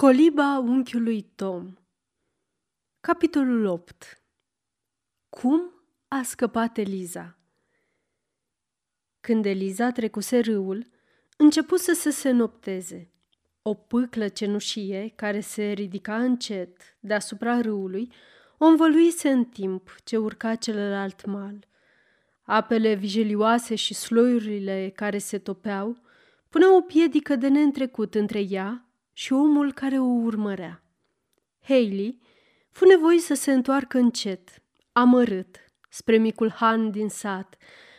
Coliba unchiului Tom Capitolul 8 Cum a scăpat Eliza? Când Eliza trecuse râul, început să se senopteze. O pâclă cenușie, care se ridica încet deasupra râului, o învăluise în timp ce urca celălalt mal. Apele vijelioase și sloiurile care se topeau puneau o piedică de neîntrecut între ea și omul care o urmărea. Haley fu nevoit să se întoarcă încet, amărât, spre micul Han din sat,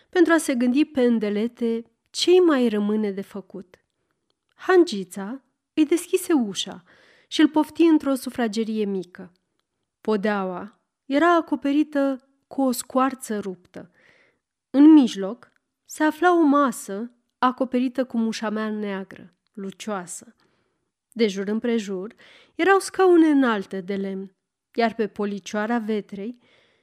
pentru a se gândi pe îndelete ce mai rămâne de făcut. Hangița îi deschise ușa și îl pofti într-o sufragerie mică. Podeaua era acoperită cu o scoarță ruptă. În mijloc se afla o masă acoperită cu mușamea neagră, lucioasă. De jur împrejur erau scaune înalte de lemn, iar pe policioara vetrei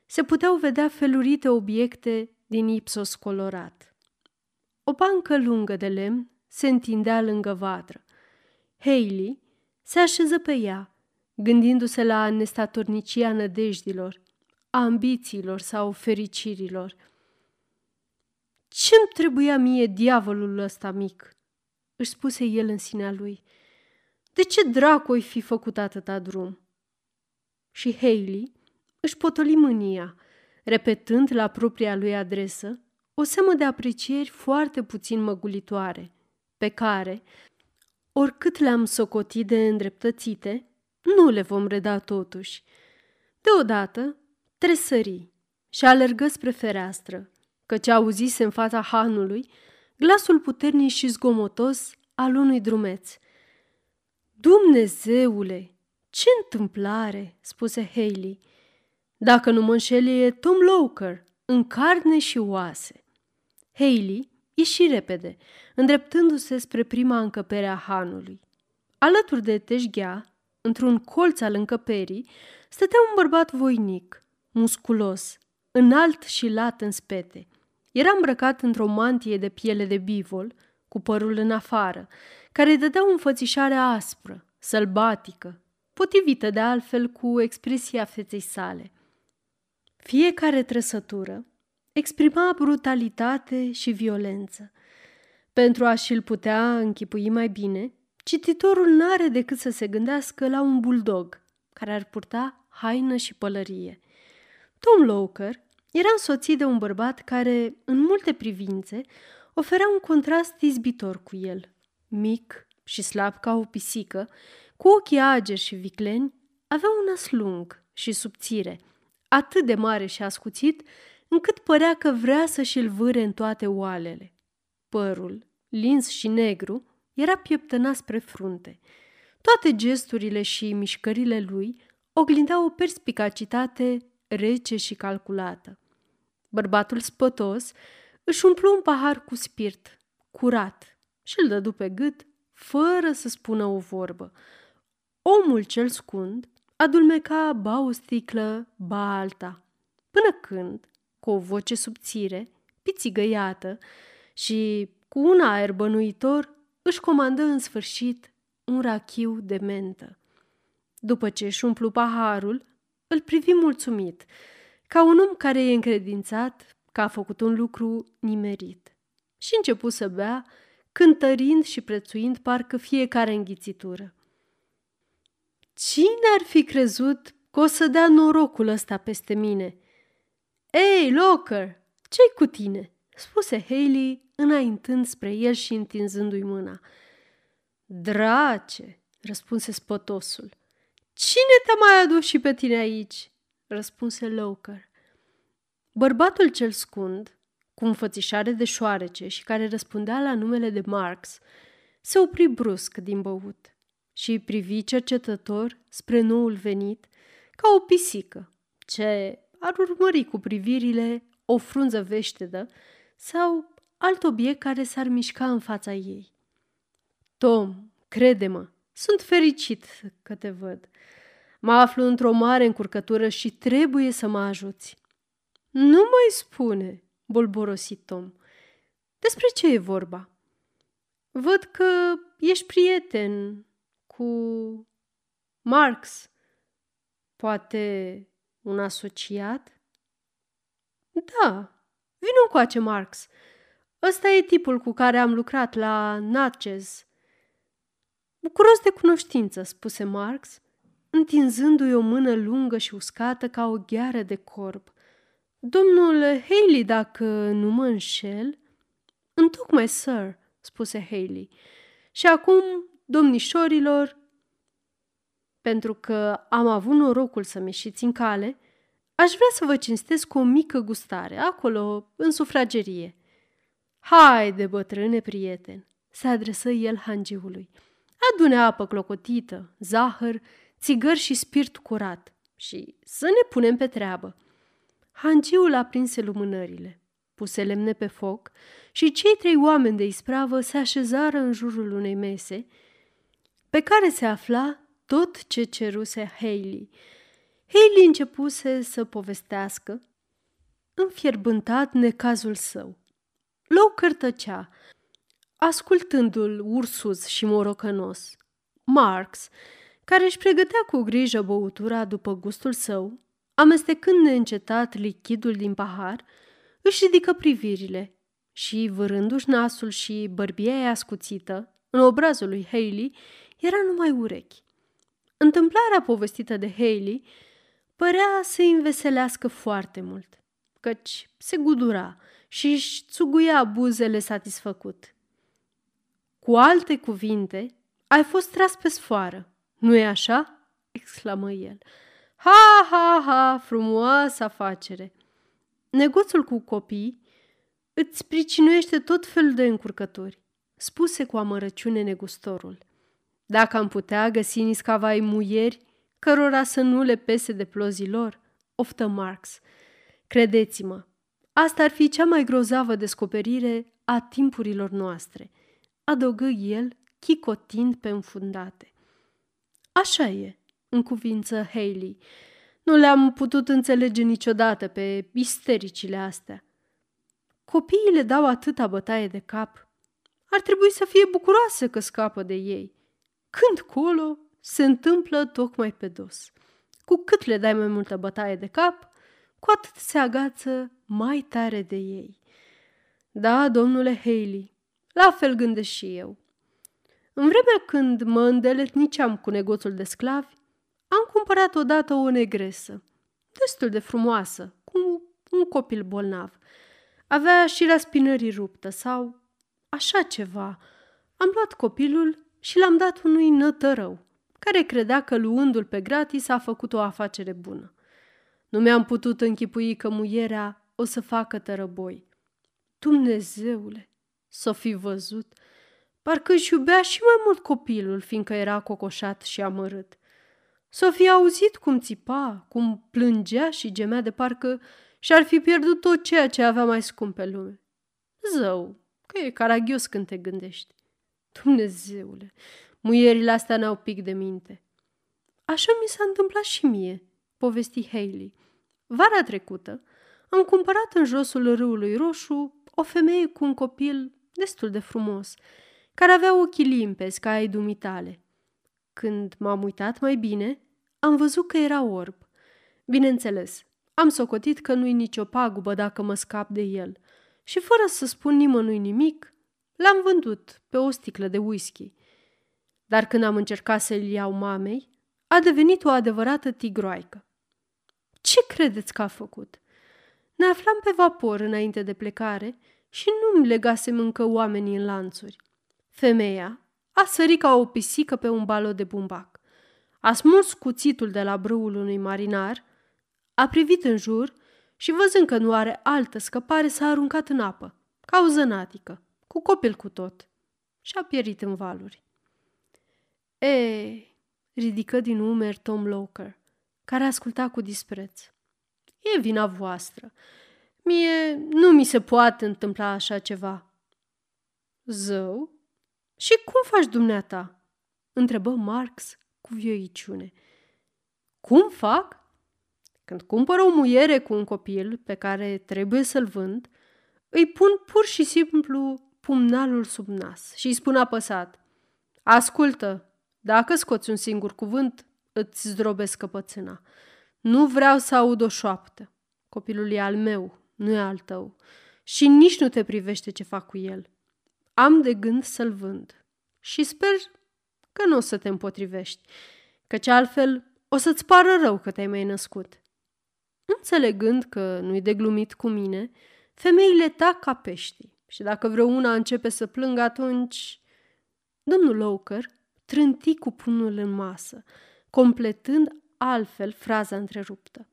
se puteau vedea felurite obiecte din ipsos colorat. O bancă lungă de lemn se întindea lângă vadră. Hailey se așeză pe ea, gândindu-se la nestatornicia nădejdilor, a ambițiilor sau fericirilor. Ce-mi trebuia mie diavolul ăsta mic?" își spuse el în sinea lui – de ce dracu ai fi făcut atâta drum? Și Haley își potoli mânia, repetând la propria lui adresă o seamă de aprecieri foarte puțin măgulitoare, pe care, oricât le-am socotit de îndreptățite, nu le vom reda totuși. Deodată tresări și alergă spre fereastră, căci auzise în fața hanului glasul puternic și zgomotos al unui drumeț – Dumnezeule, ce întâmplare!" spuse Haley. Dacă nu mă înșel, e Tom Loker, în carne și oase. Haley ieși repede, îndreptându-se spre prima încăpere a hanului. Alături de teșghea, într-un colț al încăperii, stătea un bărbat voinic, musculos, înalt și lat în spete. Era îmbrăcat într-o mantie de piele de bivol, cu părul în afară, care îi dădea o înfățișare aspră, sălbatică, potrivită de altfel cu expresia feței sale. Fiecare trăsătură exprima brutalitate și violență. Pentru a și-l putea închipui mai bine, cititorul n-are decât să se gândească la un buldog care ar purta haină și pălărie. Tom Loker era însoțit de un bărbat care, în multe privințe, oferea un contrast izbitor cu el. Mic și slab ca o pisică, cu ochii ageri și vicleni, avea un nas lung și subțire, atât de mare și ascuțit, încât părea că vrea să și-l vâre în toate oalele. Părul, lins și negru, era pieptănat spre frunte. Toate gesturile și mișcările lui oglindeau o perspicacitate rece și calculată. Bărbatul spătos își umplu un pahar cu spirit, curat, și îl dădu pe gât, fără să spună o vorbă. Omul cel scund adulmeca ba o sticlă, ba alta, până când, cu o voce subțire, pițigăiată și cu un aer bănuitor, își comandă în sfârșit un rachiu de mentă. După ce își umplu paharul, îl privi mulțumit, ca un om care e încredințat că a făcut un lucru nimerit. Și începu să bea, cântărind și prețuind parcă fiecare înghițitură. Cine ar fi crezut că o să dea norocul ăsta peste mine? Ei, Locker, ce-i cu tine?" spuse Haley, înaintând spre el și întinzându-i mâna. Drace, răspunse spătosul. Cine te-a mai adus și pe tine aici? răspunse Locker. Bărbatul cel scund, cu înfățișare de șoarece și care răspundea la numele de Marx, se opri brusc din băut și privi cercetător spre noul venit ca o pisică ce ar urmări cu privirile o frunză veștedă sau alt obiect care s-ar mișca în fața ei. Tom, crede-mă, sunt fericit că te văd. Mă aflu într-o mare încurcătură și trebuie să mă ajuți. Nu mai spune, bolborosi Tom. Despre ce e vorba? Văd că ești prieten cu... Marx, poate un asociat? Da, vino încoace, Marx. Ăsta e tipul cu care am lucrat la Natchez. Bucuros de cunoștință, spuse Marx, întinzându-i o mână lungă și uscată ca o gheară de corb. Domnul Haley, dacă nu mă înșel? Întocmai, sir, spuse Haley. Și acum, domnișorilor, pentru că am avut norocul să-mi ieșiți în cale, aș vrea să vă cinstesc cu o mică gustare, acolo, în sufragerie. Haide, bătrâne prieten, se adresă el hangiului. Adune apă clocotită, zahăr, țigări și spirit curat și să ne punem pe treabă. Hangiul aprinse lumânările, puse lemne pe foc și cei trei oameni de ispravă se așezară în jurul unei mese pe care se afla tot ce ceruse Haley. Haley începuse să povestească, înfierbântat necazul său. Lou tăcea, ascultându-l ursus și morocănos. Marx, care își pregătea cu grijă băutura după gustul său, amestecând neîncetat lichidul din pahar, își ridică privirile și, vârându-și nasul și bărbia ascuțită, în obrazul lui Haley, era numai urechi. Întâmplarea povestită de Haley părea să îi înveselească foarte mult, căci se gudura și își țuguia buzele satisfăcut. Cu alte cuvinte, ai fost tras pe sfoară, nu-i așa?" exclamă el. Ha, ha, ha, frumoasă afacere! Negoțul cu copii îți pricinuiește tot felul de încurcături, spuse cu amărăciune negustorul. Dacă am putea găsi niscavai muieri cărora să nu le pese de plozii lor, oftă Marx. Credeți-mă, asta ar fi cea mai grozavă descoperire a timpurilor noastre, adăugă el, chicotind pe înfundate. Așa e, în cuvință Haley. Nu le-am putut înțelege niciodată pe istericile astea. Copiii le dau atâta bătaie de cap. Ar trebui să fie bucuroase că scapă de ei. Când colo, se întâmplă tocmai pe dos. Cu cât le dai mai multă bătaie de cap, cu atât se agață mai tare de ei. Da, domnule Haley, la fel gândesc și eu. În vremea când mă îndeletniceam cu negoțul de sclavi, am cumpărat odată o negresă, destul de frumoasă, cu un copil bolnav. Avea și raspinării ruptă sau așa ceva. Am luat copilul și l-am dat unui nătărău, care credea că luându-l pe gratis a făcut o afacere bună. Nu mi-am putut închipui că muierea o să facă tărăboi. Dumnezeule, s-o fi văzut, parcă își iubea și mai mult copilul, fiindcă era cocoșat și amărât. S-o fi auzit cum țipa, cum plângea și gemea de parcă și-ar fi pierdut tot ceea ce avea mai scump pe lume. Zău, că e caragios când te gândești. Dumnezeule, muierile astea n-au pic de minte. Așa mi s-a întâmplat și mie, povesti Haley. Vara trecută am cumpărat în josul râului roșu o femeie cu un copil destul de frumos, care avea ochii limpezi ca ai dumitale. Când m-am uitat mai bine, am văzut că era orb. Bineînțeles, am socotit că nu-i nicio pagubă dacă mă scap de el și fără să spun nimănui nimic, L-am vândut pe o sticlă de whisky. Dar când am încercat să-l iau mamei, a devenit o adevărată tigroaică. Ce credeți că a făcut? Ne aflam pe vapor înainte de plecare și nu-mi legasem încă oamenii în lanțuri. Femeia a sărit ca o pisică pe un balot de bumbac. A smuls cuțitul de la brâul unui marinar, a privit în jur și văzând că nu are altă scăpare, s-a aruncat în apă, ca o zănatică cu copil cu tot, și a pierit în valuri. E, ridică din umeri Tom Loker, care asculta cu dispreț. E vina voastră. Mie nu mi se poate întâmpla așa ceva. Zău? Și cum faci dumneata? Întrebă Marx cu vioiciune. Cum fac? Când cumpăr o muiere cu un copil pe care trebuie să-l vând, îi pun pur și simplu pumnalul sub nas și îi spun apăsat. Ascultă, dacă scoți un singur cuvânt, îți zdrobesc căpățâna. Nu vreau să aud o șoaptă. Copilul e al meu, nu e al tău. Și nici nu te privește ce fac cu el. Am de gând să-l vând. Și sper că nu o să te împotrivești, căci altfel o să-ți pară rău că te-ai mai născut. Înțelegând că nu-i de glumit cu mine, femeile tac ca pești și dacă vreuna începe să plângă, atunci... Domnul Loker trânti cu pumnul în masă, completând altfel fraza întreruptă.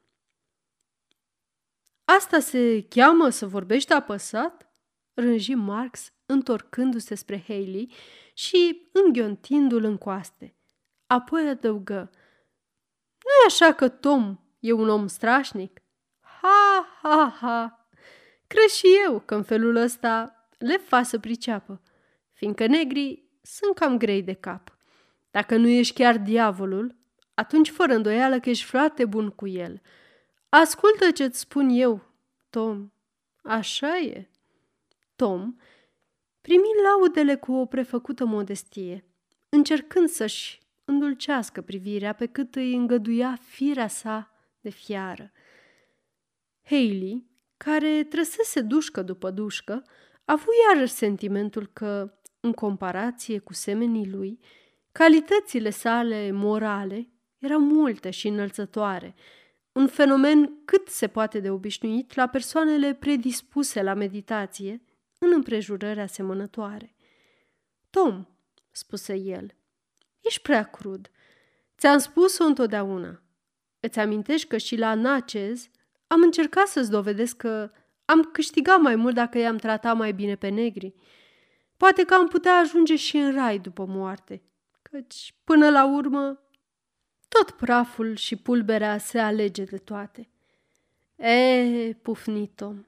Asta se cheamă să vorbești apăsat? Rânji Marx, întorcându-se spre Haley și înghiontindu-l în coaste. Apoi adăugă, nu e așa că Tom e un om strașnic? Ha, ha, ha! Cred și eu că în felul ăsta le fa să priceapă, fiindcă negrii sunt cam grei de cap. Dacă nu ești chiar diavolul, atunci fără îndoială că ești foarte bun cu el. Ascultă ce-ți spun eu, Tom. Așa e. Tom primi laudele cu o prefăcută modestie, încercând să-și îndulcească privirea pe cât îi îngăduia firea sa de fiară. Haley, care trăsese dușcă după dușcă, a avut iarăși sentimentul că, în comparație cu semenii lui, calitățile sale morale erau multe și înălțătoare, un fenomen cât se poate de obișnuit la persoanele predispuse la meditație în împrejurări asemănătoare. Tom, spuse el, ești prea crud. Ți-am spus-o întotdeauna. Îți amintești că și la Nacez am încercat să-ți dovedesc că am câștigat mai mult dacă i-am tratat mai bine pe negri. Poate că am putea ajunge și în rai după moarte, căci, până la urmă, tot praful și pulberea se alege de toate. E, pufnit Tom,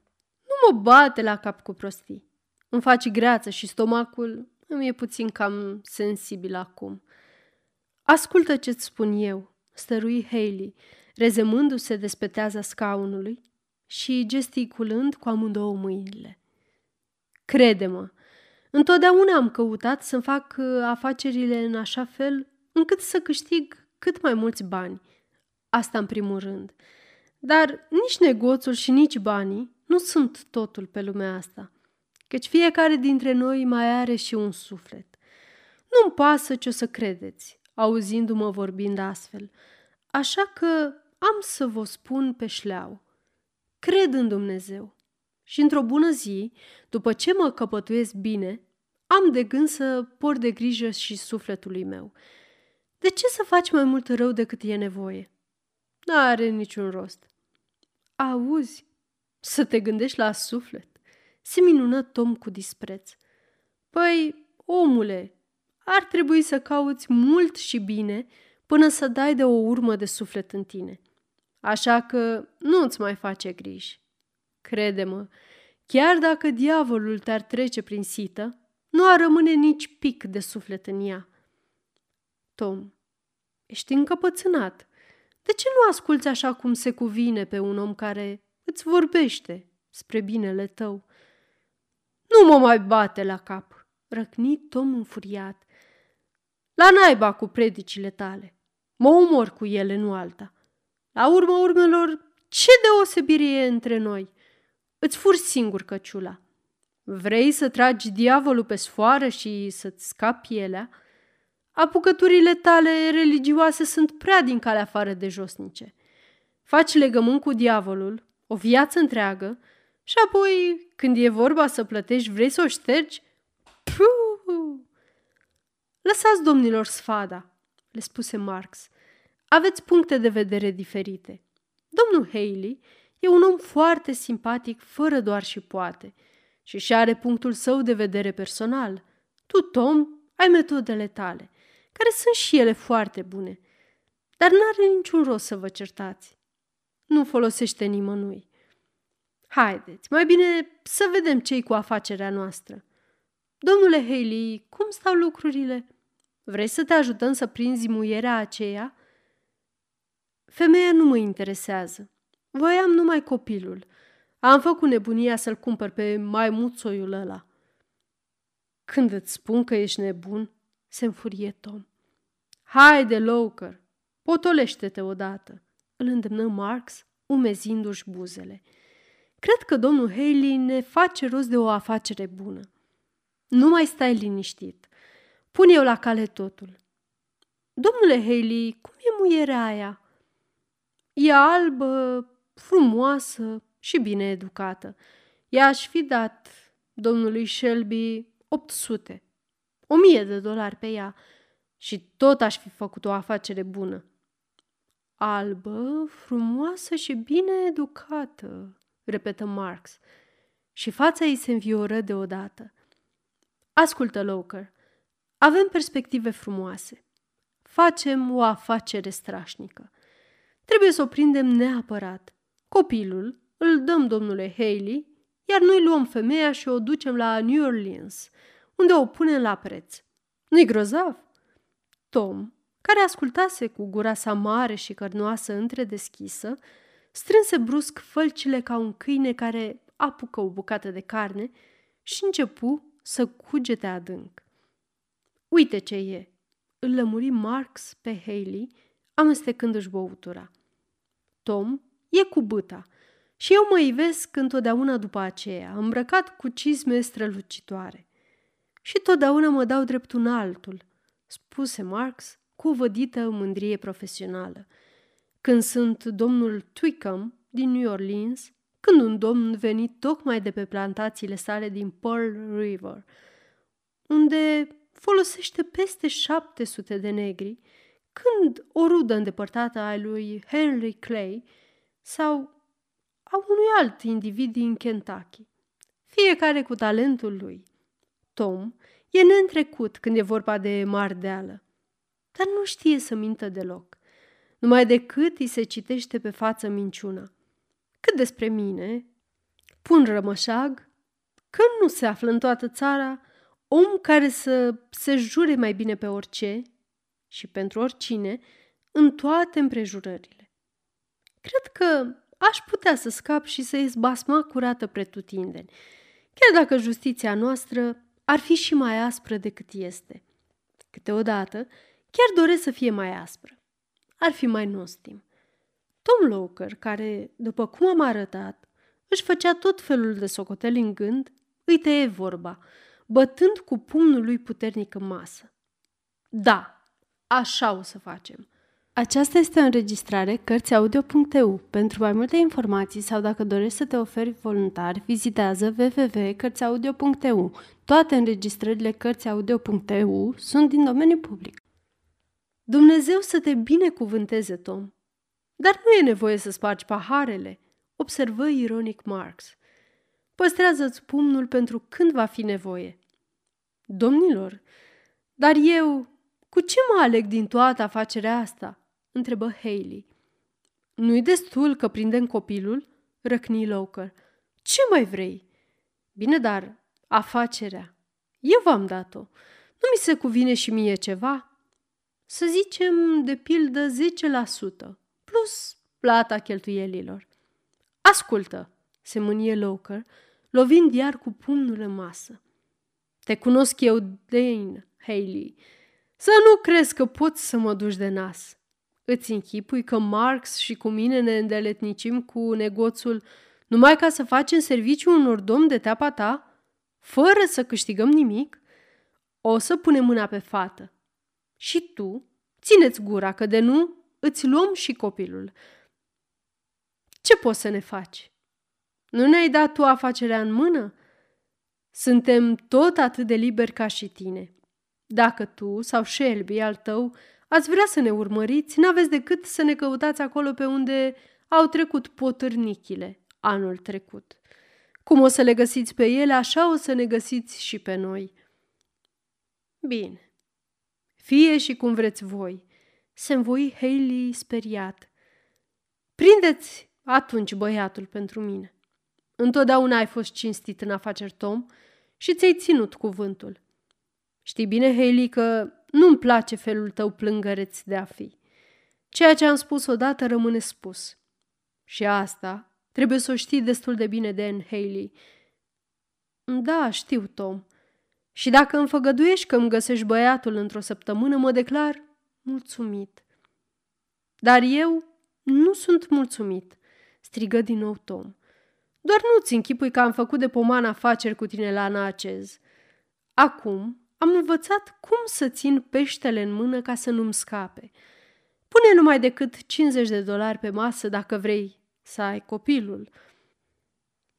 nu mă bate la cap cu prostii. Îmi faci greață și stomacul îmi e puțin cam sensibil acum. Ascultă ce-ți spun eu, stărui Haley, rezemându-se de speteaza scaunului și gesticulând cu amândouă mâinile. Crede-mă, întotdeauna am căutat să-mi fac uh, afacerile în așa fel încât să câștig cât mai mulți bani. Asta în primul rând. Dar nici negoțul și nici banii nu sunt totul pe lumea asta, căci fiecare dintre noi mai are și un suflet. Nu-mi pasă ce o să credeți, auzindu-mă vorbind astfel, așa că am să vă spun pe șleau. Cred în Dumnezeu și într-o bună zi, după ce mă căpătuiesc bine, am de gând să por de grijă și sufletului meu. De ce să faci mai mult rău decât e nevoie? N-are niciun rost. Auzi, să te gândești la suflet. Se minună Tom cu dispreț. Păi, omule, ar trebui să cauți mult și bine până să dai de o urmă de suflet în tine. Așa că nu-ți mai face griji. Crede-mă, chiar dacă diavolul te-ar trece prin sită, nu ar rămâne nici pic de suflet în ea. Tom, ești încăpățânat. De ce nu asculți așa cum se cuvine pe un om care îți vorbește spre binele tău? Nu mă mai bate la cap, răcni Tom înfuriat. La naiba cu predicile tale. Mă umor cu ele, nu alta. La urma urmelor, ce deosebire e între noi? Îți fur singur căciula. Vrei să tragi diavolul pe sfoară și să-ți scapi pielea? Apucăturile tale religioase sunt prea din calea afară de josnice. Faci legământ cu diavolul o viață întreagă și apoi, când e vorba să plătești, vrei să o ștergi? Puh! Lăsați domnilor sfada, le spuse Marx. Aveți puncte de vedere diferite. Domnul Haley e un om foarte simpatic, fără doar și poate, și și are punctul său de vedere personal. Tu, Tom, ai metodele tale, care sunt și ele foarte bune, dar n-are niciun rost să vă certați. Nu folosește nimănui. Haideți, mai bine să vedem ce cu afacerea noastră. Domnule Haley, cum stau lucrurile? Vreți să te ajutăm să prinzi muierea aceea? Femeia nu mă interesează. Voiam numai copilul. Am făcut nebunia să-l cumpăr pe maimuțoiul ăla. Când îți spun că ești nebun, se înfurie Tom. Haide, Loker, potolește-te odată, îl îndemnă Marx, umezindu-și buzele. Cred că domnul Haley ne face rost de o afacere bună. Nu mai stai liniștit. Pun eu la cale totul. Domnule Haley, cum e muierea aia? E albă, frumoasă și bine educată. I-aș fi dat domnului Shelby 800, 1000 de dolari pe ea și tot aș fi făcut o afacere bună. Albă, frumoasă și bine educată, repetă Marx, și fața ei se învioră deodată. Ascultă, Loker, avem perspective frumoase. Facem o afacere strașnică. Trebuie să o prindem neapărat. Copilul îl dăm domnule Haley, iar noi luăm femeia și o ducem la New Orleans, unde o punem la preț. Nu-i grozav? Tom, care ascultase cu gura sa mare și cărnoasă întredeschisă, strânse brusc fălcile ca un câine care apucă o bucată de carne și începu să cugete adânc. Uite ce e, îl lămuri Marx pe Haley, amestecându-și băutura. Tom e cu băta și eu mă ivesc întotdeauna după aceea, îmbrăcat cu cizme strălucitoare. Și totdeauna mă dau drept un altul, spuse Marx cu o vădită mândrie profesională. Când sunt domnul Twickham din New Orleans, când un domn venit tocmai de pe plantațiile sale din Pearl River, unde folosește peste 700 de negri, când o rudă îndepărtată a lui Henry Clay sau a unui alt individ din Kentucky. Fiecare cu talentul lui. Tom e neîntrecut când e vorba de mardeală, dar nu știe să mintă deloc, numai decât îi se citește pe față minciuna. Cât despre mine, pun rămășag că nu se află în toată țara om care să se jure mai bine pe orice și pentru oricine în toate împrejurările. Cred că aș putea să scap și să ies basma curată pretutindeni, chiar dacă justiția noastră ar fi și mai aspră decât este. Câteodată, chiar doresc să fie mai aspră. Ar fi mai nostim. Tom Loker, care, după cum am arătat, își făcea tot felul de socoteli în gând, îi tăie vorba, bătând cu pumnul lui puternic în masă. Da, așa o să facem. Aceasta este o înregistrare Cărțiaudio.eu. Pentru mai multe informații sau dacă dorești să te oferi voluntar, vizitează www.cărțiaudio.eu. Toate înregistrările Cărțiaudio.eu sunt din domeniu public. Dumnezeu să te binecuvânteze, Tom. Dar nu e nevoie să spargi paharele, observă ironic Marx. Păstrează-ți pumnul pentru când va fi nevoie. Domnilor, dar eu, cu ce mă aleg din toată afacerea asta? întrebă Haley. Nu-i destul că prindem copilul? răcni Loker. Ce mai vrei? Bine, dar afacerea. Eu v-am dat-o. Nu mi se cuvine și mie ceva? Să zicem, de pildă, 10%, plus plata cheltuielilor. Ascultă, se mânie Loker, lovind iar cu pumnul în masă. Te cunosc eu, Dane, Haley. Să nu crezi că poți să mă duci de nas. Îți închipui că Marx și cu mine ne îndeletnicim cu negoțul numai ca să facem serviciu unor domni de teapa ta, fără să câștigăm nimic? O să punem mâna pe fată. Și tu, țineți gura, că de nu, îți luăm și copilul. Ce poți să ne faci? Nu ne-ai dat tu afacerea în mână? Suntem tot atât de liberi ca și tine. Dacă tu sau Shelby al tău ați vrea să ne urmăriți, n-aveți decât să ne căutați acolo pe unde au trecut potârnichile anul trecut. Cum o să le găsiți pe ele, așa o să ne găsiți și pe noi. Bine, fie și cum vreți voi, se învoi Haley speriat. Prindeți atunci băiatul pentru mine. Întotdeauna ai fost cinstit în afaceri, Tom, și ți-ai ținut cuvântul. Știi bine, Haley, că nu-mi place felul tău plângăreț de a fi. Ceea ce am spus odată rămâne spus. Și asta trebuie să o știi destul de bine, Dan Haley. Da, știu, Tom. Și dacă îmi făgăduiești că îmi găsești băiatul într-o săptămână, mă declar mulțumit. Dar eu nu sunt mulțumit, strigă din nou Tom. Doar nu-ți închipui că am făcut de poman afaceri cu tine la Nacez. Acum am învățat cum să țin peștele în mână ca să nu-mi scape. Pune numai decât 50 de dolari pe masă dacă vrei să ai copilul.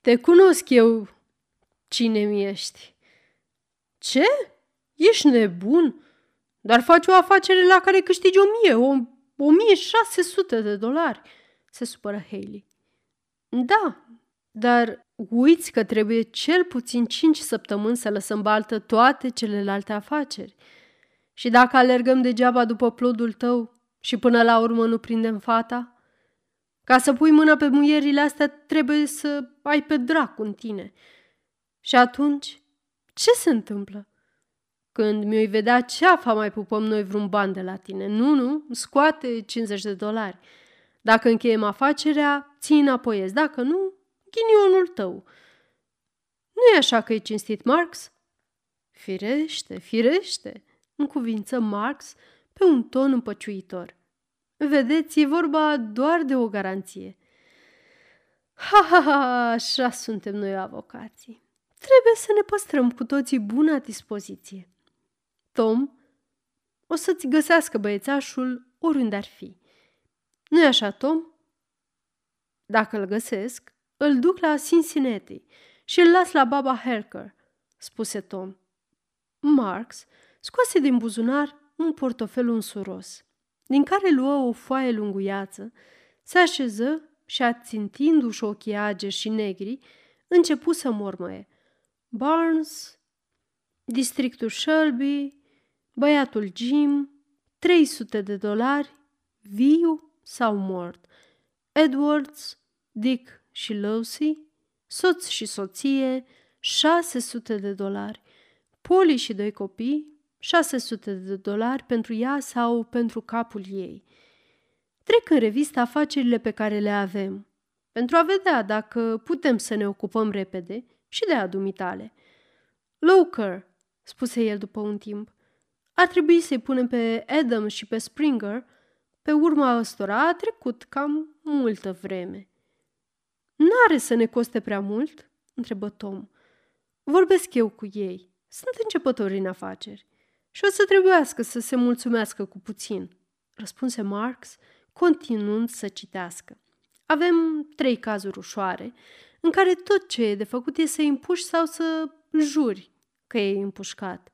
Te cunosc eu cine mi ești. Ce? Ești nebun? Dar faci o afacere la care câștigi o mie, o, o mie șase sute de dolari, se supără Haley. Da, dar uiți că trebuie cel puțin cinci săptămâni să lăsăm baltă toate celelalte afaceri. Și dacă alergăm degeaba după plodul tău și până la urmă nu prindem fata, ca să pui mâna pe muierile astea trebuie să ai pe dracu în tine. Și atunci, ce se întâmplă? Când mi-o vedea ceafa, mai pupăm noi vreun ban de la tine. Nu, nu, scoate 50 de dolari. Dacă încheiem afacerea, ții înapoi. Dacă nu, ghinionul tău. nu e așa că e cinstit, Marx? Firește, firește, în cuvință Marx pe un ton împăciuitor. Vedeți, e vorba doar de o garanție. Ha, ha, ha, așa suntem noi avocații. Trebuie să ne păstrăm cu toții bună dispoziție. Tom o să-ți găsească băiețașul oriunde ar fi. nu e așa, Tom? Dacă îl găsesc, îl duc la Cincinnati și îl las la baba Herker, spuse Tom. Marx scoase din buzunar un portofel unsuros, din care luă o foaie lunguiață, se așeză și, ațintindu-și ochii age și negri, începu să mormăie. Barnes, districtul Shelby, băiatul Jim, 300 de dolari, viu sau mort. Edwards, Dick și Lucy, soț și soție, 600 de dolari. Poli și doi copii, 600 de dolari pentru ea sau pentru capul ei. Trec în revistă afacerile pe care le avem, pentru a vedea dacă putem să ne ocupăm repede și de adumitale. Loker, spuse el după un timp, ar trebui să-i punem pe Adam și pe Springer, pe urma ăstora a trecut cam multă vreme. N-are să ne coste prea mult?" întrebă Tom. Vorbesc eu cu ei. Sunt începători în afaceri și o să trebuiască să se mulțumească cu puțin, răspunse Marx, continuând să citească. Avem trei cazuri ușoare, în care tot ce e de făcut e să împuși sau să juri că e împușcat.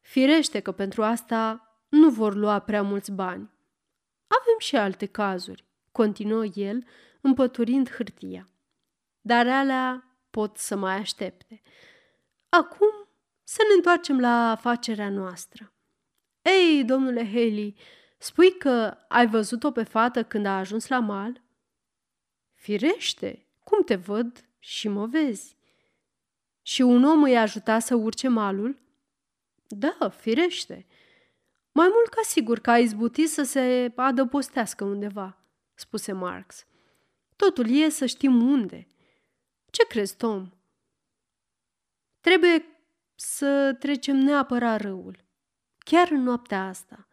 Firește că pentru asta nu vor lua prea mulți bani. Avem și alte cazuri, continuă el, împăturind hârtia. Dar alea pot să mai aștepte. Acum să ne întoarcem la afacerea noastră. Ei, domnule Haley, spui că ai văzut-o pe fată când a ajuns la mal? Firește, cum te văd și mă vezi. Și un om îi ajuta să urce malul? Da, firește. Mai mult ca sigur că a izbutit să se adăpostească undeva, spuse Marx. Totul e să știm unde. Ce crezi, Tom? Trebuie să trecem neapărat râul, chiar în noaptea asta.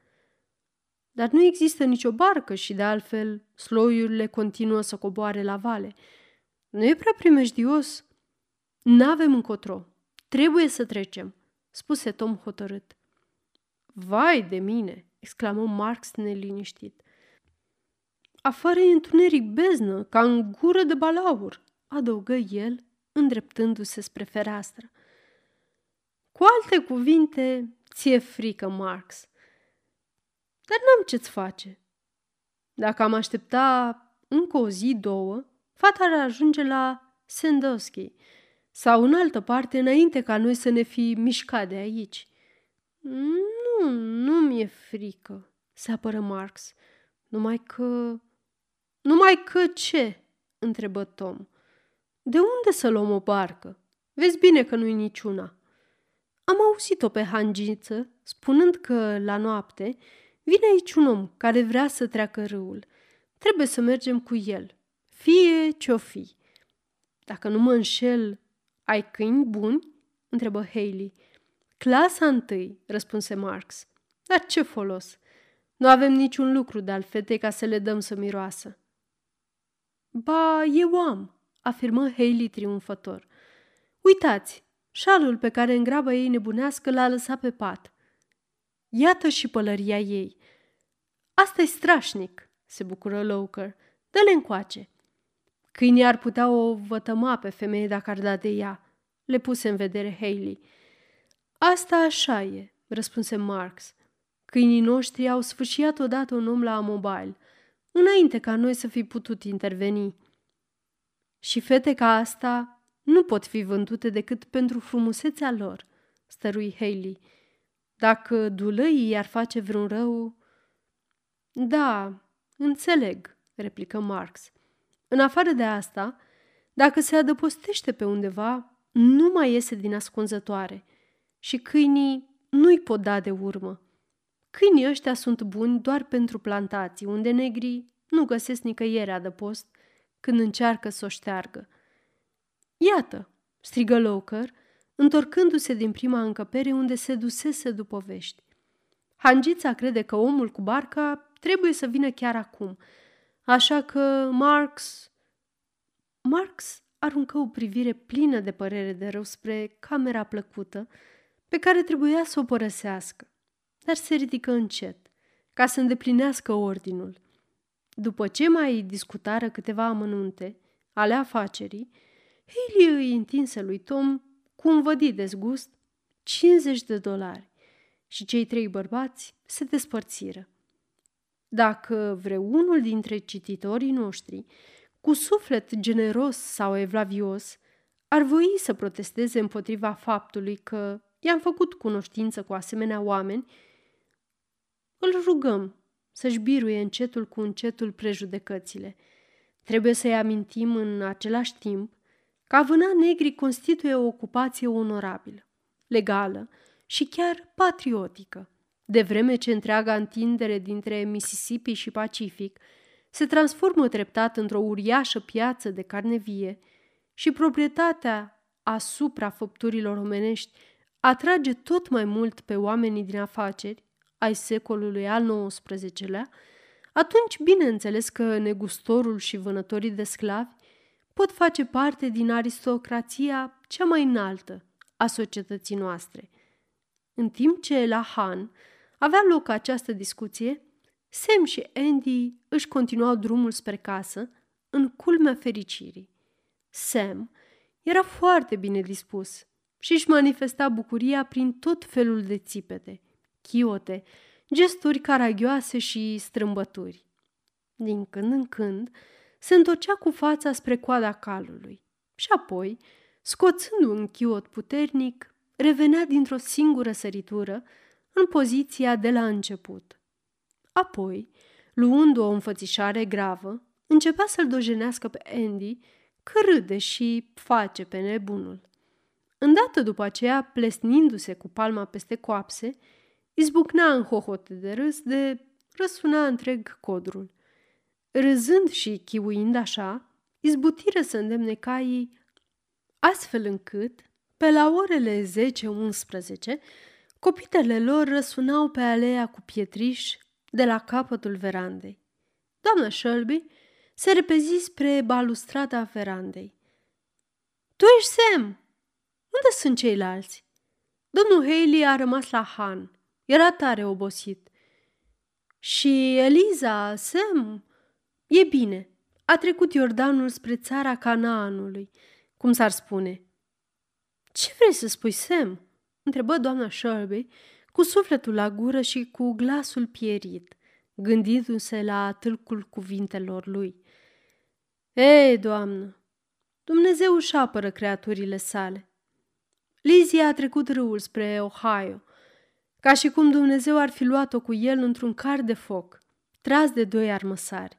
Dar nu există nicio barcă și, de altfel, sloiurile continuă să coboare la vale. Nu e prea primejdios. N-avem încotro. Trebuie să trecem, spuse Tom hotărât. Vai de mine, exclamă Marx neliniștit. Afară e întuneric beznă, ca în gură de balaur, adăugă el, îndreptându-se spre fereastră. Cu alte cuvinte, ție frică, Marx. Dar n-am ce-ți face. Dacă am aștepta încă o zi, două, fata ar ajunge la Sandusky sau în altă parte înainte ca noi să ne fi mișcat de aici. Nu, nu mi-e frică, se apără Marx, numai că numai că ce? întrebă Tom. De unde să luăm o barcă? Vezi bine că nu-i niciuna. Am auzit-o pe hangiță spunând că, la noapte, vine aici un om care vrea să treacă râul. Trebuie să mergem cu el, fie ce-o fi. Dacă nu mă înșel, ai câini buni? întrebă Haley. Clasa întâi, răspunse Marx. Dar ce folos? Nu avem niciun lucru de al fetei ca să le dăm să miroasă. Ba, eu am, afirmă Hailey triumfător. Uitați, șalul pe care în graba ei nebunească l-a lăsat pe pat. Iată și pălăria ei. asta e strașnic, se bucură Loker. Dă-le încoace. Câinii ar putea o vătăma pe femeie dacă ar da de ea, le puse în vedere Haley. Asta așa e, răspunse Marx. Câinii noștri au sfâșiat odată un om la mobile, înainte ca noi să fi putut interveni. Și fete ca asta nu pot fi vândute decât pentru frumusețea lor, stărui Haley. Dacă dulăii i-ar face vreun rău... Da, înțeleg, replică Marx. În afară de asta, dacă se adăpostește pe undeva, nu mai iese din ascunzătoare și câinii nu-i pot da de urmă. Câinii ăștia sunt buni doar pentru plantații, unde negrii nu găsesc nicăieri adăpost când încearcă să o șteargă. Iată, strigă Loker, întorcându-se din prima încăpere unde se dusese după vești. Hangița crede că omul cu barca trebuie să vină chiar acum, așa că Marx... Marx aruncă o privire plină de părere de rău spre camera plăcută pe care trebuia să o părăsească, dar se ridică încet, ca să îndeplinească ordinul. După ce mai discutară câteva amănunte ale afacerii, Haley îi întinse lui Tom, cu un vădit dezgust, 50 de dolari și cei trei bărbați se despărțiră. Dacă vreunul dintre cititorii noștri, cu suflet generos sau evlavios, ar voi să protesteze împotriva faptului că i-am făcut cunoștință cu asemenea oameni, îl rugăm să-și biruie încetul cu încetul prejudecățile. Trebuie să-i amintim în același timp că a vâna negri constituie o ocupație onorabilă, legală și chiar patriotică, de vreme ce întreaga întindere dintre Mississippi și Pacific se transformă treptat într-o uriașă piață de carne vie și proprietatea asupra făpturilor omenești atrage tot mai mult pe oamenii din afaceri ai secolului al XIX-lea, atunci bineînțeles că negustorul și vânătorii de sclavi pot face parte din aristocrația cea mai înaltă a societății noastre. În timp ce la Han avea loc această discuție, Sam și Andy își continuau drumul spre casă în culmea fericirii. Sam era foarte bine dispus și își manifesta bucuria prin tot felul de țipete, chiote, gesturi caragioase și strâmbături. Din când în când, se întorcea cu fața spre coada calului și apoi, scoțând un chiot puternic, revenea dintr-o singură săritură în poziția de la început. Apoi, luând o înfățișare gravă, începea să-l dojenească pe Andy că râde și face pe nebunul. Îndată după aceea, plesnindu-se cu palma peste coapse, izbucnea în hohote de râs de răsuna întreg codrul. Râzând și chiuind așa, izbutiră să îndemne caii, astfel încât, pe la orele 10-11, copitele lor răsunau pe alea cu pietriș de la capătul verandei. Doamna Shelby se repezi spre balustrada verandei. Tu ești Sam! Unde sunt ceilalți? Domnul Haley a rămas la Han. Era tare obosit. Și Eliza, Sam, e bine. A trecut Iordanul spre țara Canaanului, cum s-ar spune. Ce vrei să spui, Sam? Întrebă doamna Shelby, cu sufletul la gură și cu glasul pierit, gândindu-se la tâlcul cuvintelor lui. Ei, doamnă, Dumnezeu își apără creaturile sale. Lizzie a trecut râul spre Ohio, ca și cum Dumnezeu ar fi luat-o cu el într-un car de foc, tras de doi armăsari.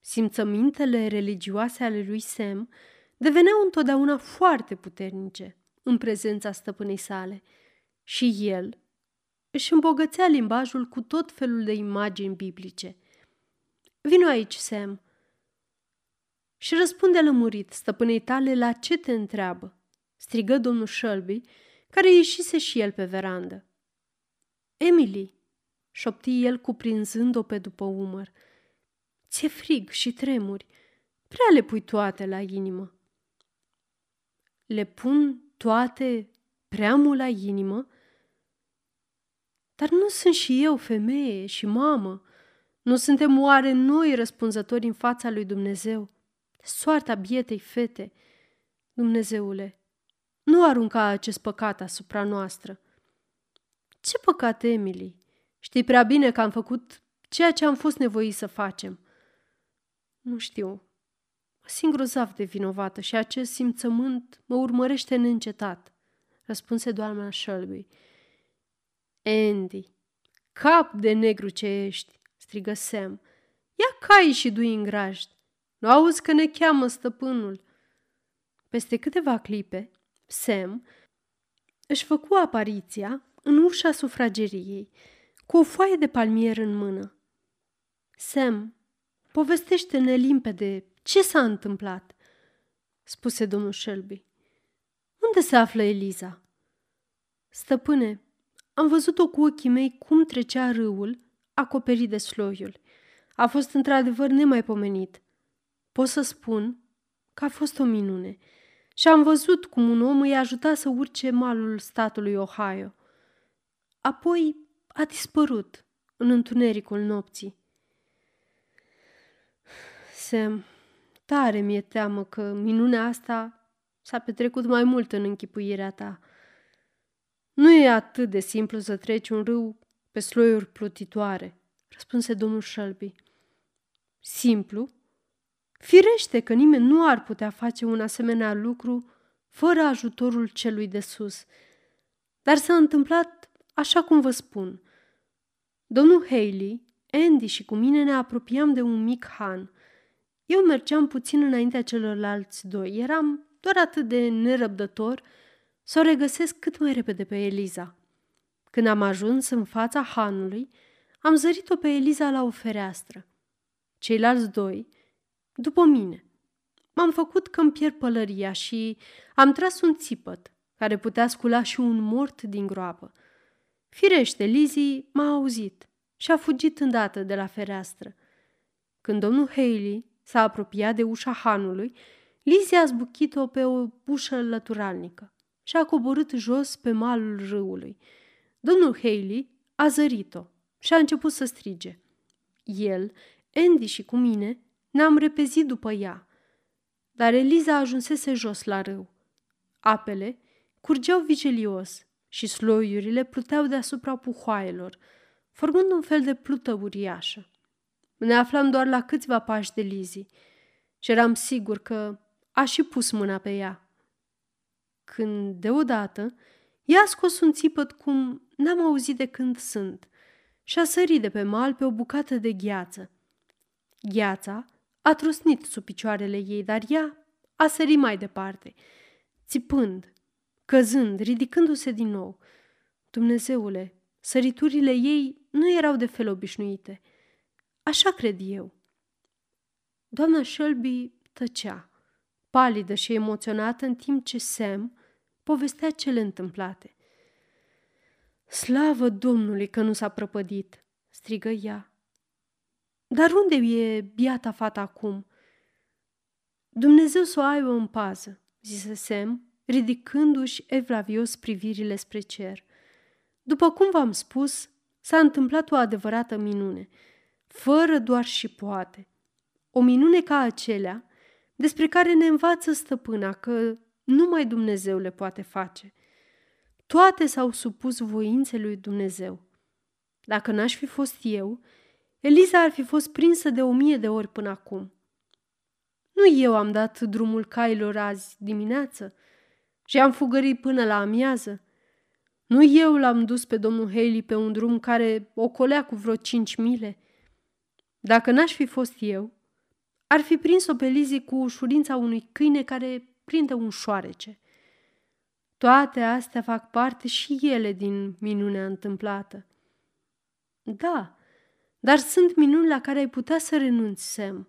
Simțămintele religioase ale lui Sam deveneau întotdeauna foarte puternice în prezența stăpânei sale și el își îmbogățea limbajul cu tot felul de imagini biblice. Vino aici, Sam, și răspunde lămurit stăpânei tale la ce te întreabă, strigă domnul Shelby, care ieșise și el pe verandă. Emily, șopti el cuprinzând-o pe după umăr. Ți-e frig și tremuri. Prea le pui toate la inimă. Le pun toate prea mult la inimă? Dar nu sunt și eu femeie și mamă? Nu suntem oare noi răspunzători în fața lui Dumnezeu? Soarta bietei fete. Dumnezeule, nu arunca acest păcat asupra noastră. Ce păcat, Emily? Știi prea bine că am făcut ceea ce am fost nevoit să facem. Nu știu. Mă simt grozav de vinovată și acest simțământ mă urmărește neîncetat, răspunse doamna Shelby. Andy, cap de negru ce ești, strigă Sam. Ia cai și dui în grajd. Nu auzi că ne cheamă stăpânul. Peste câteva clipe, Sam își făcu apariția în ușa sufrageriei, cu o foaie de palmier în mână. Sam, povestește-ne limpede ce s-a întâmplat, spuse domnul Shelby. Unde se află Eliza? Stăpâne, am văzut-o cu ochii mei cum trecea râul acoperit de sloiul. A fost într-adevăr nemaipomenit. Pot să spun că a fost o minune și am văzut cum un om îi ajuta să urce malul statului Ohio. Apoi a dispărut în întunericul nopții. Sam, tare mi-e teamă că minunea asta s-a petrecut mai mult în închipuirea ta. Nu e atât de simplu să treci un râu pe sloiuri plutitoare, răspunse domnul Shelby. Simplu? Firește că nimeni nu ar putea face un asemenea lucru fără ajutorul celui de sus. Dar s-a întâmplat așa cum vă spun. Domnul Haley, Andy și cu mine ne apropiam de un mic han. Eu mergeam puțin înaintea celorlalți doi. Eram doar atât de nerăbdător să o regăsesc cât mai repede pe Eliza. Când am ajuns în fața hanului, am zărit-o pe Eliza la o fereastră. Ceilalți doi, după mine. M-am făcut că-mi pierd pălăria și am tras un țipăt care putea scula și un mort din groapă. Firește, Lizzie m-a auzit și a fugit îndată de la fereastră. Când domnul Haley s-a apropiat de ușa hanului, Lizzie a zbuchit-o pe o ușă lăturalnică și a coborât jos pe malul râului. Domnul Haley a zărit-o și a început să strige. El, Andy și cu mine ne-am repezit după ea, dar Eliza ajunsese jos la râu. Apele curgeau vigilios și sloiurile pluteau deasupra puhoaielor, formând un fel de plută uriașă. Ne aflam doar la câțiva pași de Lizi și eram sigur că a și pus mâna pe ea. Când, deodată, ea a scos un țipăt cum n-am auzit de când sunt și a sărit de pe mal pe o bucată de gheață. Gheața a trusnit sub picioarele ei, dar ea a sărit mai departe, țipând, căzând, ridicându-se din nou. Dumnezeule, săriturile ei nu erau de fel obișnuite. Așa cred eu. Doamna Shelby tăcea, palidă și emoționată, în timp ce Sam povestea cele întâmplate. Slavă Domnului că nu s-a prăpădit, strigă ea. Dar unde e biata fata acum? Dumnezeu să o aibă în pază, zise Sam, ridicându-și evlavios privirile spre cer. După cum v-am spus, s-a întâmplat o adevărată minune, fără doar și poate. O minune ca acelea, despre care ne învață stăpâna că numai Dumnezeu le poate face. Toate s-au supus voinței lui Dumnezeu. Dacă n-aș fi fost eu, Eliza ar fi fost prinsă de o mie de ori până acum. Nu eu am dat drumul cailor azi dimineață și am fugărit până la amiază. Nu eu l-am dus pe domnul Haley pe un drum care ocolea cu vreo cinci mile. Dacă n-aș fi fost eu, ar fi prins-o pe Lizzie cu ușurința unui câine care prinde un șoarece. Toate astea fac parte și ele din minunea întâmplată. Da, dar sunt minuni la care ai putea să renunți, Sam.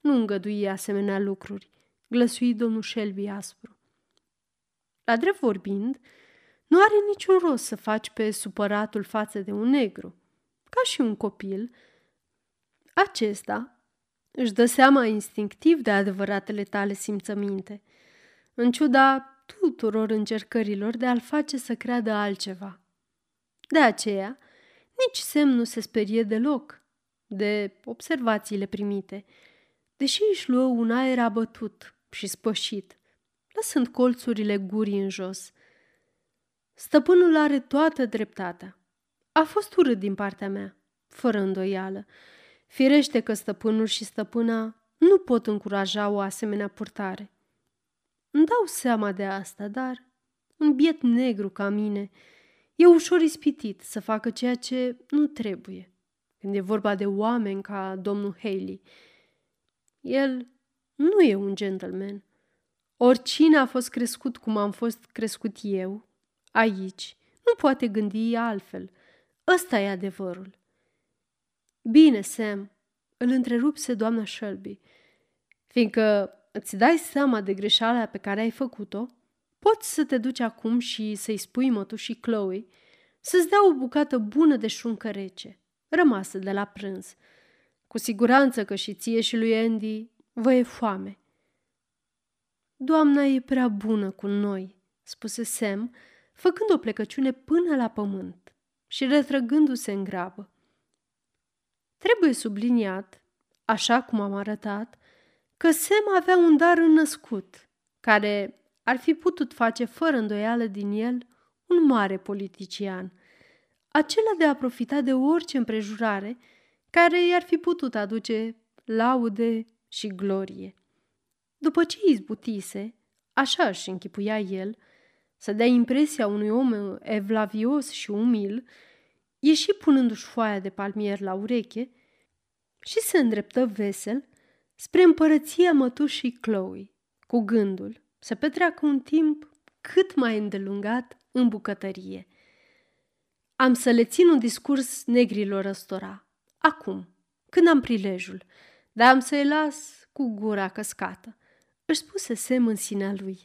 Nu îngădui asemenea lucruri, glăsui domnul Shelby aspru. La drept vorbind, nu are niciun rost să faci pe supăratul față de un negru, ca și un copil, acesta își dă seama instinctiv de adevăratele tale simțăminte, în ciuda tuturor încercărilor de a-l face să creadă altceva. De aceea, nici semn nu se sperie deloc de observațiile primite, deși își luă un aer abătut și spășit, lăsând colțurile gurii în jos. Stăpânul are toată dreptatea. A fost urât din partea mea, fără îndoială. Firește că stăpânul și stăpâna nu pot încuraja o asemenea purtare. Îmi dau seama de asta, dar un biet negru ca mine e ușor ispitit să facă ceea ce nu trebuie. Când e vorba de oameni ca domnul Haley, el nu e un gentleman. Oricine a fost crescut cum am fost crescut eu, aici, nu poate gândi altfel. Ăsta e adevărul. Bine, Sam, îl întrerupse doamna Shelby, fiindcă îți dai seama de greșeala pe care ai făcut-o, poți să te duci acum și să-i spui mătușii Chloe să-ți dea o bucată bună de șuncă rece, rămasă de la prânz. Cu siguranță că și ție și lui Andy vă e foame. Doamna e prea bună cu noi, spuse Sam, făcând o plecăciune până la pământ și retrăgându-se în grabă. Trebuie subliniat, așa cum am arătat, că Sem avea un dar înnăscut, care ar fi putut face fără îndoială din el un mare politician, acela de a profita de orice împrejurare care i-ar fi putut aduce laude și glorie. După ce izbutise, așa își închipuia el, să dea impresia unui om evlavios și umil, ieși punându-și foaia de palmier la ureche și se îndreptă vesel spre împărăția mătușii Chloe, cu gândul să petreacă un timp cât mai îndelungat în bucătărie. Am să le țin un discurs negrilor răstora, acum, când am prilejul, dar am să-i las cu gura căscată, își spuse Sam în sinea lui.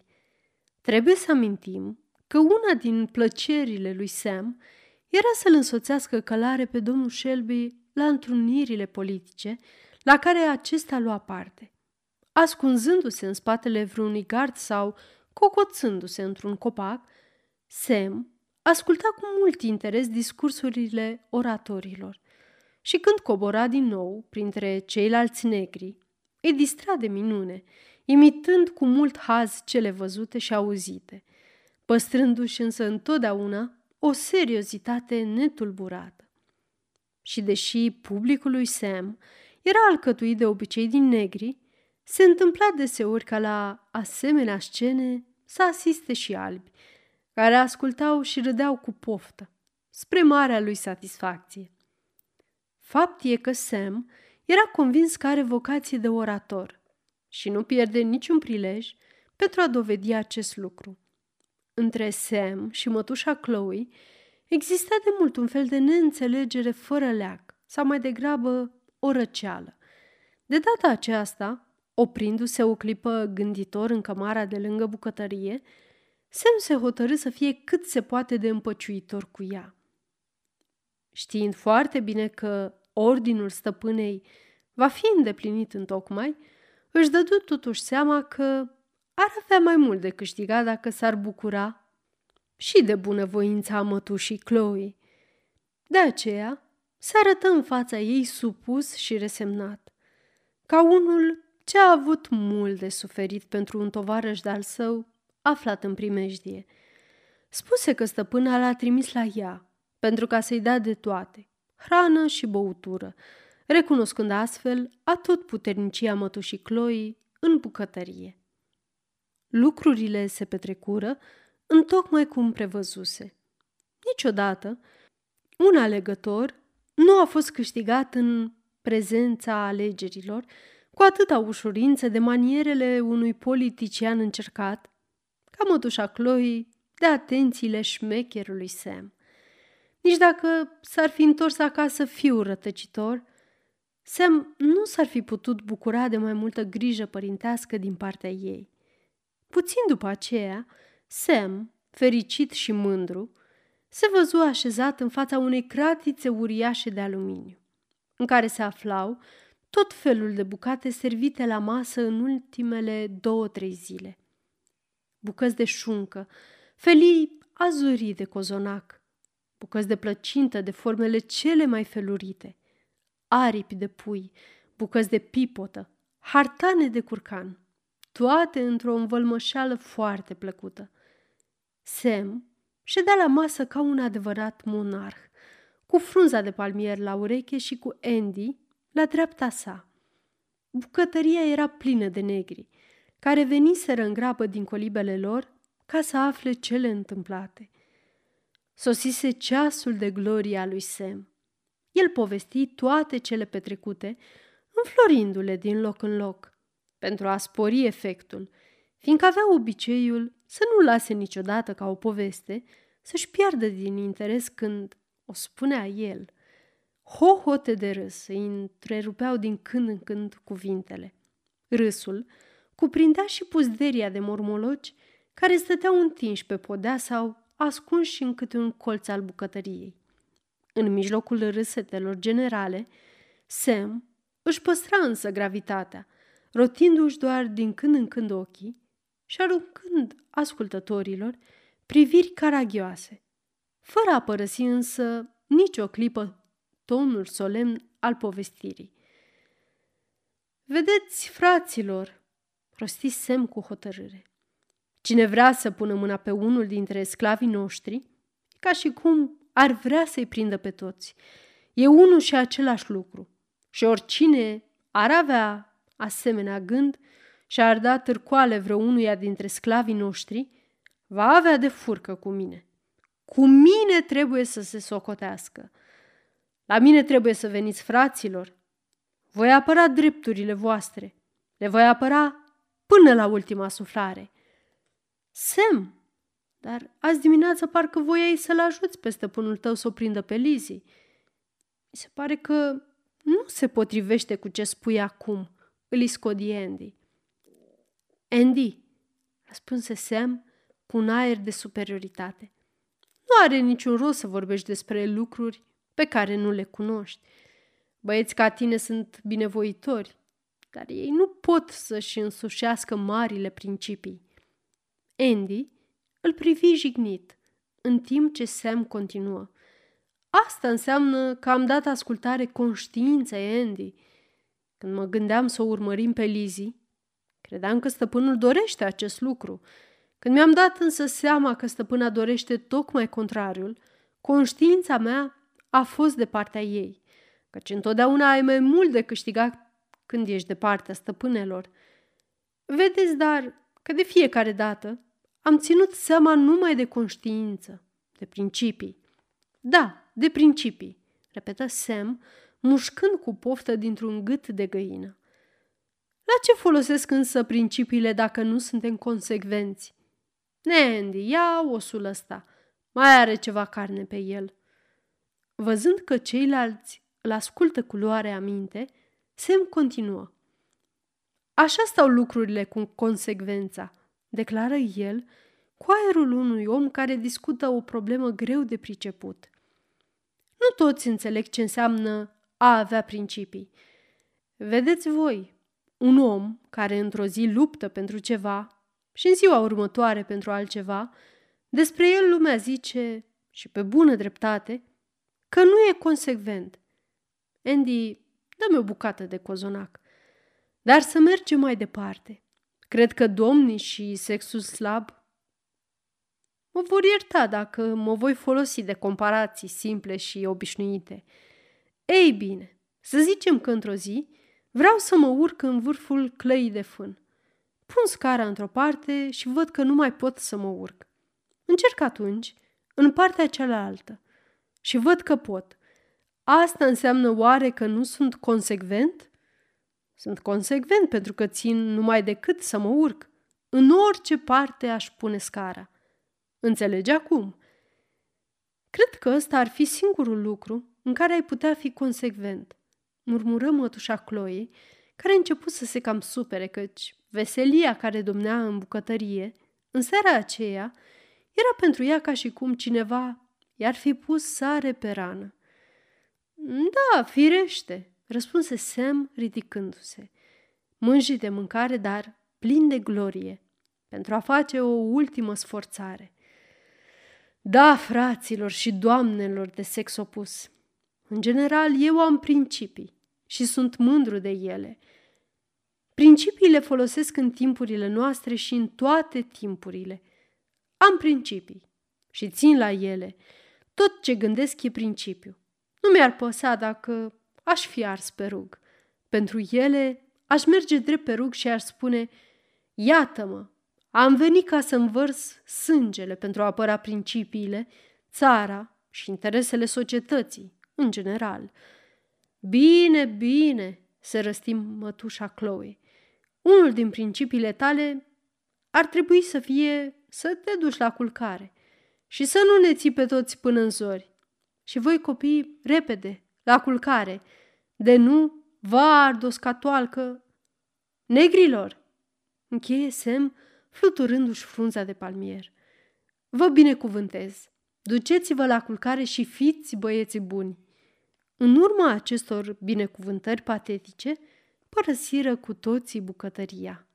Trebuie să amintim că una din plăcerile lui Sam era să-l însoțească călare pe domnul Shelby la întrunirile politice la care acesta lua parte. Ascunzându-se în spatele vreunui gard sau cocoțându-se într-un copac, Sam asculta cu mult interes discursurile oratorilor și când cobora din nou printre ceilalți negri, îi distra de minune, imitând cu mult haz cele văzute și auzite, păstrându-și însă întotdeauna o seriozitate netulburată. Și deși publicul lui Sam era alcătuit de obicei din negri, se întâmpla deseori ca la asemenea scene să asiste și albi, care ascultau și râdeau cu poftă, spre marea lui satisfacție. Fapt e că Sam era convins că are vocație de orator și nu pierde niciun prilej pentru a dovedi acest lucru. Între Sam și mătușa Chloe exista de mult un fel de neînțelegere fără leac, sau mai degrabă o răceală. De data aceasta, oprindu-se o clipă gânditor în cămara de lângă bucătărie, Sam se hotărâ să fie cât se poate de împăciuitor cu ea. Știind foarte bine că ordinul stăpânei va fi îndeplinit în tocmai, își dădu totuși seama că ar avea mai mult de câștigat dacă s-ar bucura și de bunăvoința mătușii Chloe. De aceea, se arătă în fața ei supus și resemnat, ca unul ce a avut mult de suferit pentru un tovarăș de-al său aflat în primejdie. Spuse că stăpâna l-a trimis la ea, pentru ca să-i dea de toate, hrană și băutură, recunoscând astfel atot puternicia mătușii Chloe în bucătărie. Lucrurile se petrecură întocmai cum prevăzuse. Niciodată, un alegător nu a fost câștigat în prezența alegerilor cu atâta ușurință de manierele unui politician încercat, ca mătușa Chloe de atențiile șmecherului Sam. Nici dacă s-ar fi întors acasă fiul rătăcitor, Sam nu s-ar fi putut bucura de mai multă grijă părintească din partea ei. Puțin după aceea, Sam, fericit și mândru, se văzu așezat în fața unei cratițe uriașe de aluminiu, în care se aflau tot felul de bucate servite la masă în ultimele două-trei zile. Bucăți de șuncă, felii azurii de cozonac, bucăți de plăcintă de formele cele mai felurite, aripi de pui, bucăți de pipotă, hartane de curcan, toate într-o învălmășeală foarte plăcută. Sam ședea la masă ca un adevărat monarh, cu frunza de palmier la ureche și cu Andy la dreapta sa. Bucătăria era plină de negri, care veniseră în grabă din colibele lor ca să afle cele întâmplate. Sosise ceasul de gloria lui Sam. El povesti toate cele petrecute, înflorindu-le din loc în loc, pentru a spori efectul, fiindcă avea obiceiul să nu lase niciodată ca o poveste să-și piardă din interes când o spunea el. Hohote de râs îi întrerupeau din când în când cuvintele. Râsul cuprindea și puzderia de mormologi care stăteau întinși pe podea sau ascunși în câte un colț al bucătăriei. În mijlocul râsetelor generale, Sam își păstra însă gravitatea, rotindu-și doar din când în când ochii și aruncând ascultătorilor priviri caragioase, fără a părăsi însă nicio clipă tonul solemn al povestirii. Vedeți, fraților, rosti Sem cu hotărâre. Cine vrea să pună mâna pe unul dintre sclavii noștri, ca și cum ar vrea să-i prindă pe toți. E unul și același lucru. Și oricine ar avea asemenea gând și ar da târcoale vreunuia dintre sclavii noștri, va avea de furcă cu mine. Cu mine trebuie să se socotească. La mine trebuie să veniți, fraților. Voi apăra drepturile voastre. Le voi apăra până la ultima suflare. Sem, dar azi dimineață parcă voiai să-l ajuți pe stăpânul tău să o prindă pe Lizzie. Mi se pare că nu se potrivește cu ce spui acum, îl scodi Andy. Andy, răspunse Sam cu un aer de superioritate. Nu are niciun rost să vorbești despre lucruri pe care nu le cunoști. Băieți ca tine sunt binevoitori, dar ei nu pot să-și însușească marile principii. Andy îl privi jignit, în timp ce Sam continuă. Asta înseamnă că am dat ascultare conștiinței Andy. Când mă gândeam să o urmărim pe Lizzie, credeam că stăpânul dorește acest lucru. Când mi-am dat însă seama că stăpâna dorește tocmai contrariul, conștiința mea a fost de partea ei, căci întotdeauna ai mai mult de câștigat când ești de partea stăpânelor. Vedeți, dar, că de fiecare dată am ținut seama numai de conștiință, de principii. Da, de principii, repetă Sam, mușcând cu poftă dintr-un gât de găină. La ce folosesc însă principiile dacă nu suntem consecvenți? Andy, ia osul ăsta. Mai are ceva carne pe el. Văzând că ceilalți îl ascultă cu luare aminte, Sam continuă. Așa stau lucrurile cu consecvența, declară el cu aerul unui om care discută o problemă greu de priceput. Nu toți înțeleg ce înseamnă a avea principii. Vedeți voi, un om care într-o zi luptă pentru ceva și în ziua următoare pentru altceva, despre el lumea zice, și pe bună dreptate, că nu e consecvent. Andy, dă-mi o bucată de cozonac. Dar să mergem mai departe. Cred că domnii și sexul slab mă vor ierta dacă mă voi folosi de comparații simple și obișnuite. Ei bine, să zicem că într-o zi vreau să mă urc în vârful clăii de fân. Pun scara într-o parte și văd că nu mai pot să mă urc. Încerc atunci în partea cealaltă și văd că pot. Asta înseamnă oare că nu sunt consecvent? Sunt consecvent pentru că țin numai decât să mă urc. În orice parte aș pune scara. Înțelegi acum? Cred că ăsta ar fi singurul lucru în care ai putea fi consecvent, murmură mătușa Chloe, care a început să se cam supere, căci veselia care domnea în bucătărie, în seara aceea, era pentru ea ca și cum cineva i-ar fi pus sare pe rană. Da, firește, răspunse Sam ridicându-se. Mânjii de mâncare, dar plin de glorie, pentru a face o ultimă sforțare. Da, fraților și doamnelor de sex opus, în general eu am principii și sunt mândru de ele. Principiile folosesc în timpurile noastre și în toate timpurile. Am principii și țin la ele. Tot ce gândesc e principiu. Nu mi-ar păsa dacă aș fi ars pe rug. Pentru ele aș merge drept pe rug și aș spune, iată-mă, am venit ca să învărs sângele pentru a apăra principiile, țara și interesele societății, în general. Bine, bine, se răstim mătușa Chloe. Unul din principiile tale ar trebui să fie să te duci la culcare și să nu ne ții pe toți până în zori. Și voi copii, repede, la culcare, de nu va ardos ca toalcă. Negrilor! Încheie Sem, fluturându-și frunza de palmier. Vă binecuvântez! Duceți-vă la culcare și fiți băieții buni! În urma acestor binecuvântări patetice, părăsiră cu toții bucătăria.